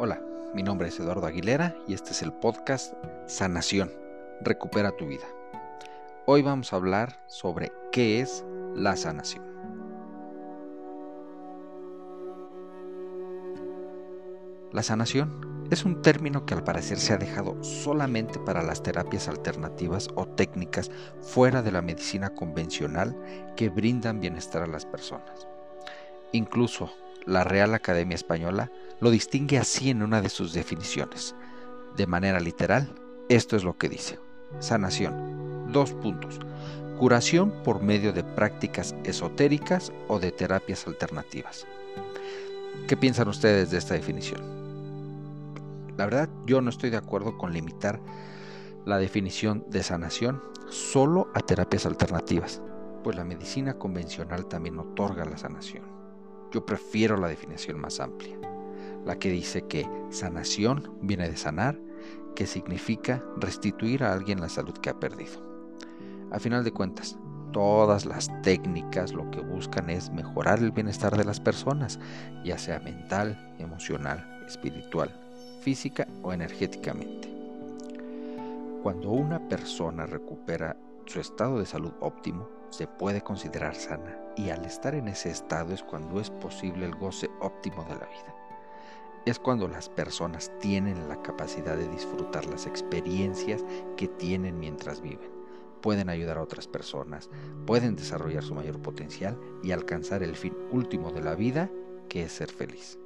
Hola, mi nombre es Eduardo Aguilera y este es el podcast Sanación, recupera tu vida. Hoy vamos a hablar sobre qué es la sanación. La sanación es un término que al parecer se ha dejado solamente para las terapias alternativas o técnicas fuera de la medicina convencional que brindan bienestar a las personas. Incluso la Real Academia Española lo distingue así en una de sus definiciones. De manera literal, esto es lo que dice. Sanación. Dos puntos. Curación por medio de prácticas esotéricas o de terapias alternativas. ¿Qué piensan ustedes de esta definición? La verdad, yo no estoy de acuerdo con limitar la definición de sanación solo a terapias alternativas, pues la medicina convencional también otorga la sanación. Yo prefiero la definición más amplia la que dice que sanación viene de sanar, que significa restituir a alguien la salud que ha perdido. A final de cuentas, todas las técnicas lo que buscan es mejorar el bienestar de las personas, ya sea mental, emocional, espiritual, física o energéticamente. Cuando una persona recupera su estado de salud óptimo, se puede considerar sana y al estar en ese estado es cuando es posible el goce óptimo de la vida es cuando las personas tienen la capacidad de disfrutar las experiencias que tienen mientras viven. Pueden ayudar a otras personas, pueden desarrollar su mayor potencial y alcanzar el fin último de la vida, que es ser feliz.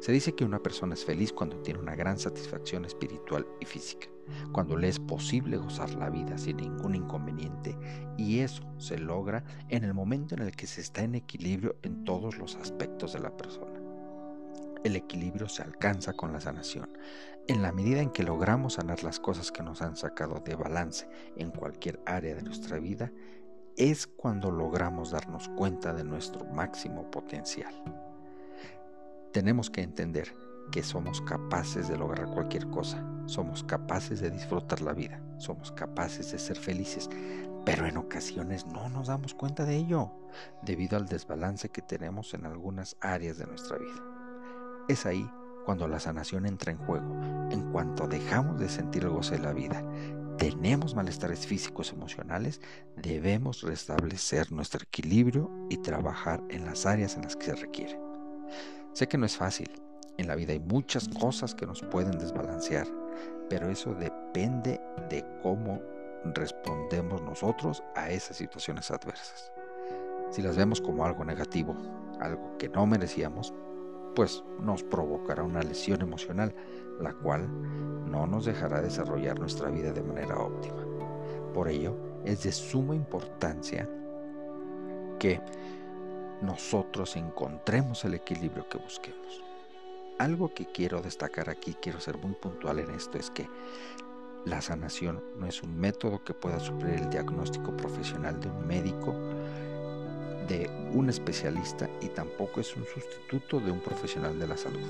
Se dice que una persona es feliz cuando tiene una gran satisfacción espiritual y física, cuando le es posible gozar la vida sin ningún inconveniente y eso se logra en el momento en el que se está en equilibrio en todos los aspectos de la persona. El equilibrio se alcanza con la sanación. En la medida en que logramos sanar las cosas que nos han sacado de balance en cualquier área de nuestra vida, es cuando logramos darnos cuenta de nuestro máximo potencial. Tenemos que entender que somos capaces de lograr cualquier cosa, somos capaces de disfrutar la vida, somos capaces de ser felices, pero en ocasiones no nos damos cuenta de ello, debido al desbalance que tenemos en algunas áreas de nuestra vida. Es ahí cuando la sanación entra en juego, en cuanto dejamos de sentir el goce de la vida, tenemos malestares físicos emocionales, debemos restablecer nuestro equilibrio y trabajar en las áreas en las que se requiere. Sé que no es fácil, en la vida hay muchas cosas que nos pueden desbalancear, pero eso depende de cómo respondemos nosotros a esas situaciones adversas. Si las vemos como algo negativo, algo que no merecíamos, pues nos provocará una lesión emocional, la cual no nos dejará desarrollar nuestra vida de manera óptima. Por ello, es de suma importancia que nosotros encontremos el equilibrio que busquemos. Algo que quiero destacar aquí, quiero ser muy puntual en esto, es que la sanación no es un método que pueda suplir el diagnóstico profesional de un médico de un especialista y tampoco es un sustituto de un profesional de la salud.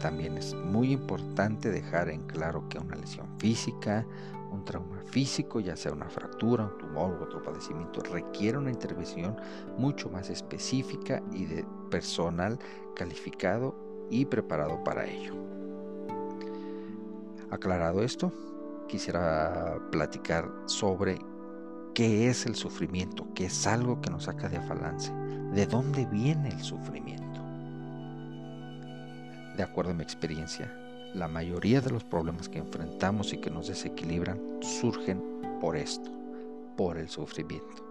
También es muy importante dejar en claro que una lesión física, un trauma físico, ya sea una fractura, un tumor u otro padecimiento, requiere una intervención mucho más específica y de personal calificado y preparado para ello. Aclarado esto, quisiera platicar sobre qué es el sufrimiento, qué es algo que nos saca de afalance, de dónde viene el sufrimiento. De acuerdo a mi experiencia, la mayoría de los problemas que enfrentamos y que nos desequilibran surgen por esto, por el sufrimiento.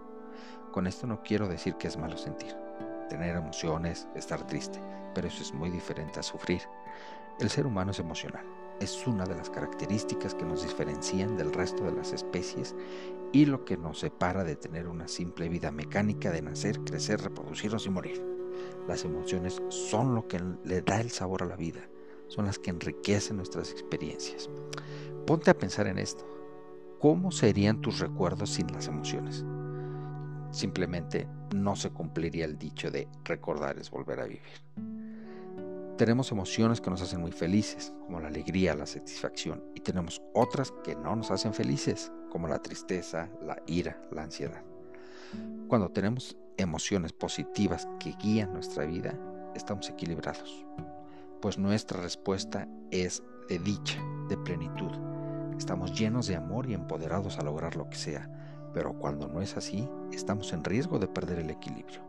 Con esto no quiero decir que es malo sentir, tener emociones, estar triste, pero eso es muy diferente a sufrir. El ser humano es emocional es una de las características que nos diferencian del resto de las especies y lo que nos separa de tener una simple vida mecánica de nacer, crecer, reproducirnos y morir. Las emociones son lo que le da el sabor a la vida, son las que enriquecen nuestras experiencias. Ponte a pensar en esto. ¿Cómo serían tus recuerdos sin las emociones? Simplemente no se cumpliría el dicho de recordar es volver a vivir. Tenemos emociones que nos hacen muy felices, como la alegría, la satisfacción, y tenemos otras que no nos hacen felices, como la tristeza, la ira, la ansiedad. Cuando tenemos emociones positivas que guían nuestra vida, estamos equilibrados. pues nuestra respuesta es de dicha, de plenitud. Estamos llenos de amor y empoderados a lograr lo que sea, pero cuando no es así, estamos en riesgo de perder el equilibrio.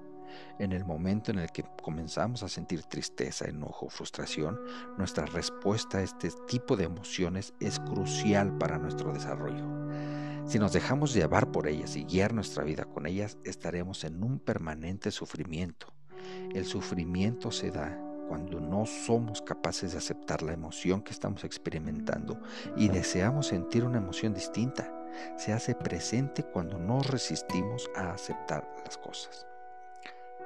En el momento en el que comenzamos a sentir tristeza, enojo, frustración, nuestra respuesta a este tipo de emociones es crucial para nuestro desarrollo. Si nos dejamos llevar por ellas y guiar nuestra vida con ellas, estaremos en un permanente sufrimiento. El sufrimiento se da cuando no somos capaces de aceptar la emoción que estamos experimentando y deseamos sentir una emoción distinta. Se hace presente cuando nos resistimos a aceptar las cosas.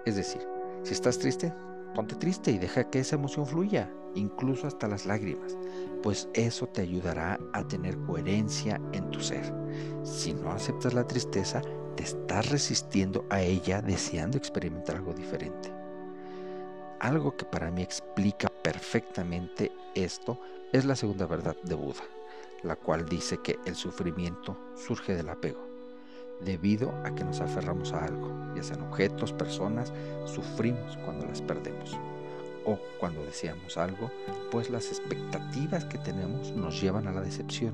Es decir, si estás triste, ponte triste y deja que esa emoción fluya, incluso hasta las lágrimas, pues eso te ayudará a tener coherencia en tu ser. Si no aceptas la tristeza, te estás resistiendo a ella deseando experimentar algo diferente. Algo que para mí explica perfectamente esto es la segunda verdad de Buda, la cual dice que el sufrimiento surge del apego. Debido a que nos aferramos a algo, ya sean objetos, personas, sufrimos cuando las perdemos. O cuando deseamos algo, pues las expectativas que tenemos nos llevan a la decepción.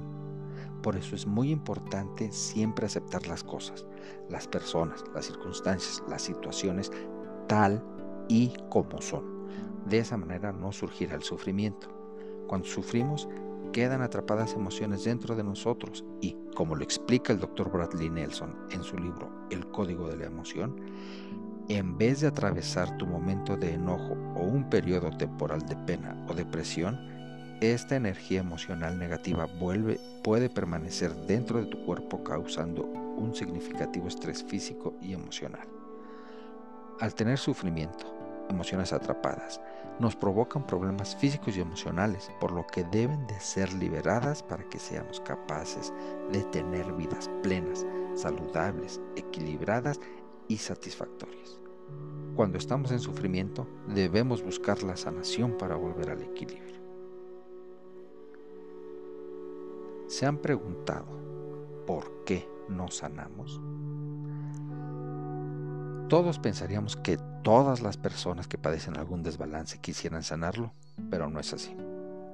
Por eso es muy importante siempre aceptar las cosas, las personas, las circunstancias, las situaciones tal y como son. De esa manera no surgirá el sufrimiento. Cuando sufrimos, quedan atrapadas emociones dentro de nosotros y, como lo explica el Dr. Bradley Nelson en su libro El Código de la Emoción, en vez de atravesar tu momento de enojo o un periodo temporal de pena o depresión, esta energía emocional negativa puede permanecer dentro de tu cuerpo causando un significativo estrés físico y emocional. Al tener sufrimiento, emociones atrapadas, nos provocan problemas físicos y emocionales, por lo que deben de ser liberadas para que seamos capaces de tener vidas plenas, saludables, equilibradas y satisfactorias. Cuando estamos en sufrimiento, debemos buscar la sanación para volver al equilibrio. ¿Se han preguntado por qué no sanamos? Todos pensaríamos que todas las personas que padecen algún desbalance quisieran sanarlo, pero no es así.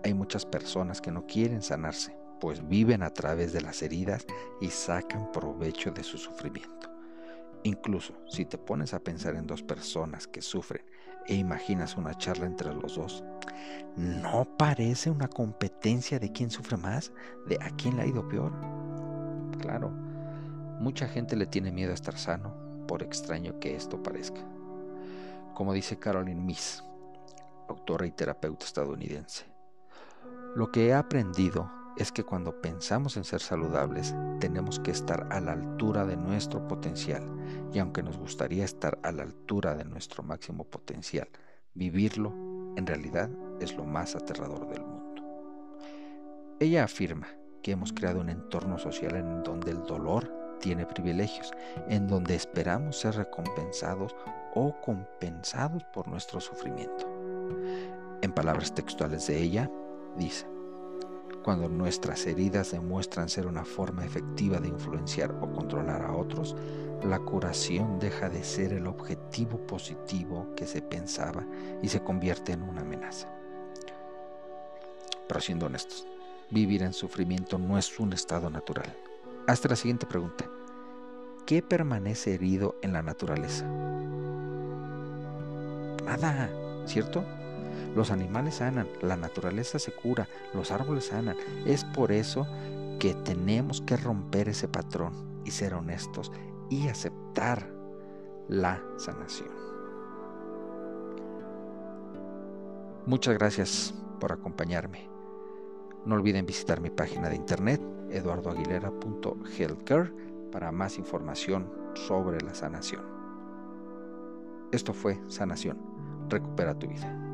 Hay muchas personas que no quieren sanarse, pues viven a través de las heridas y sacan provecho de su sufrimiento. Incluso si te pones a pensar en dos personas que sufren e imaginas una charla entre los dos, ¿no parece una competencia de quién sufre más, de a quién le ha ido peor? Claro, mucha gente le tiene miedo a estar sano por extraño que esto parezca. Como dice Caroline Miss, autora y terapeuta estadounidense, lo que he aprendido es que cuando pensamos en ser saludables tenemos que estar a la altura de nuestro potencial y aunque nos gustaría estar a la altura de nuestro máximo potencial, vivirlo en realidad es lo más aterrador del mundo. Ella afirma que hemos creado un entorno social en donde el dolor tiene privilegios, en donde esperamos ser recompensados o compensados por nuestro sufrimiento. En palabras textuales de ella, dice, cuando nuestras heridas demuestran ser una forma efectiva de influenciar o controlar a otros, la curación deja de ser el objetivo positivo que se pensaba y se convierte en una amenaza. Pero siendo honestos, vivir en sufrimiento no es un estado natural. Hasta la siguiente pregunta. ¿Qué permanece herido en la naturaleza? Nada, ¿cierto? Los animales sanan, la naturaleza se cura, los árboles sanan. Es por eso que tenemos que romper ese patrón y ser honestos y aceptar la sanación. Muchas gracias por acompañarme. No olviden visitar mi página de internet eduardoaguilera.healthcare para más información sobre la sanación. Esto fue Sanación. Recupera tu vida.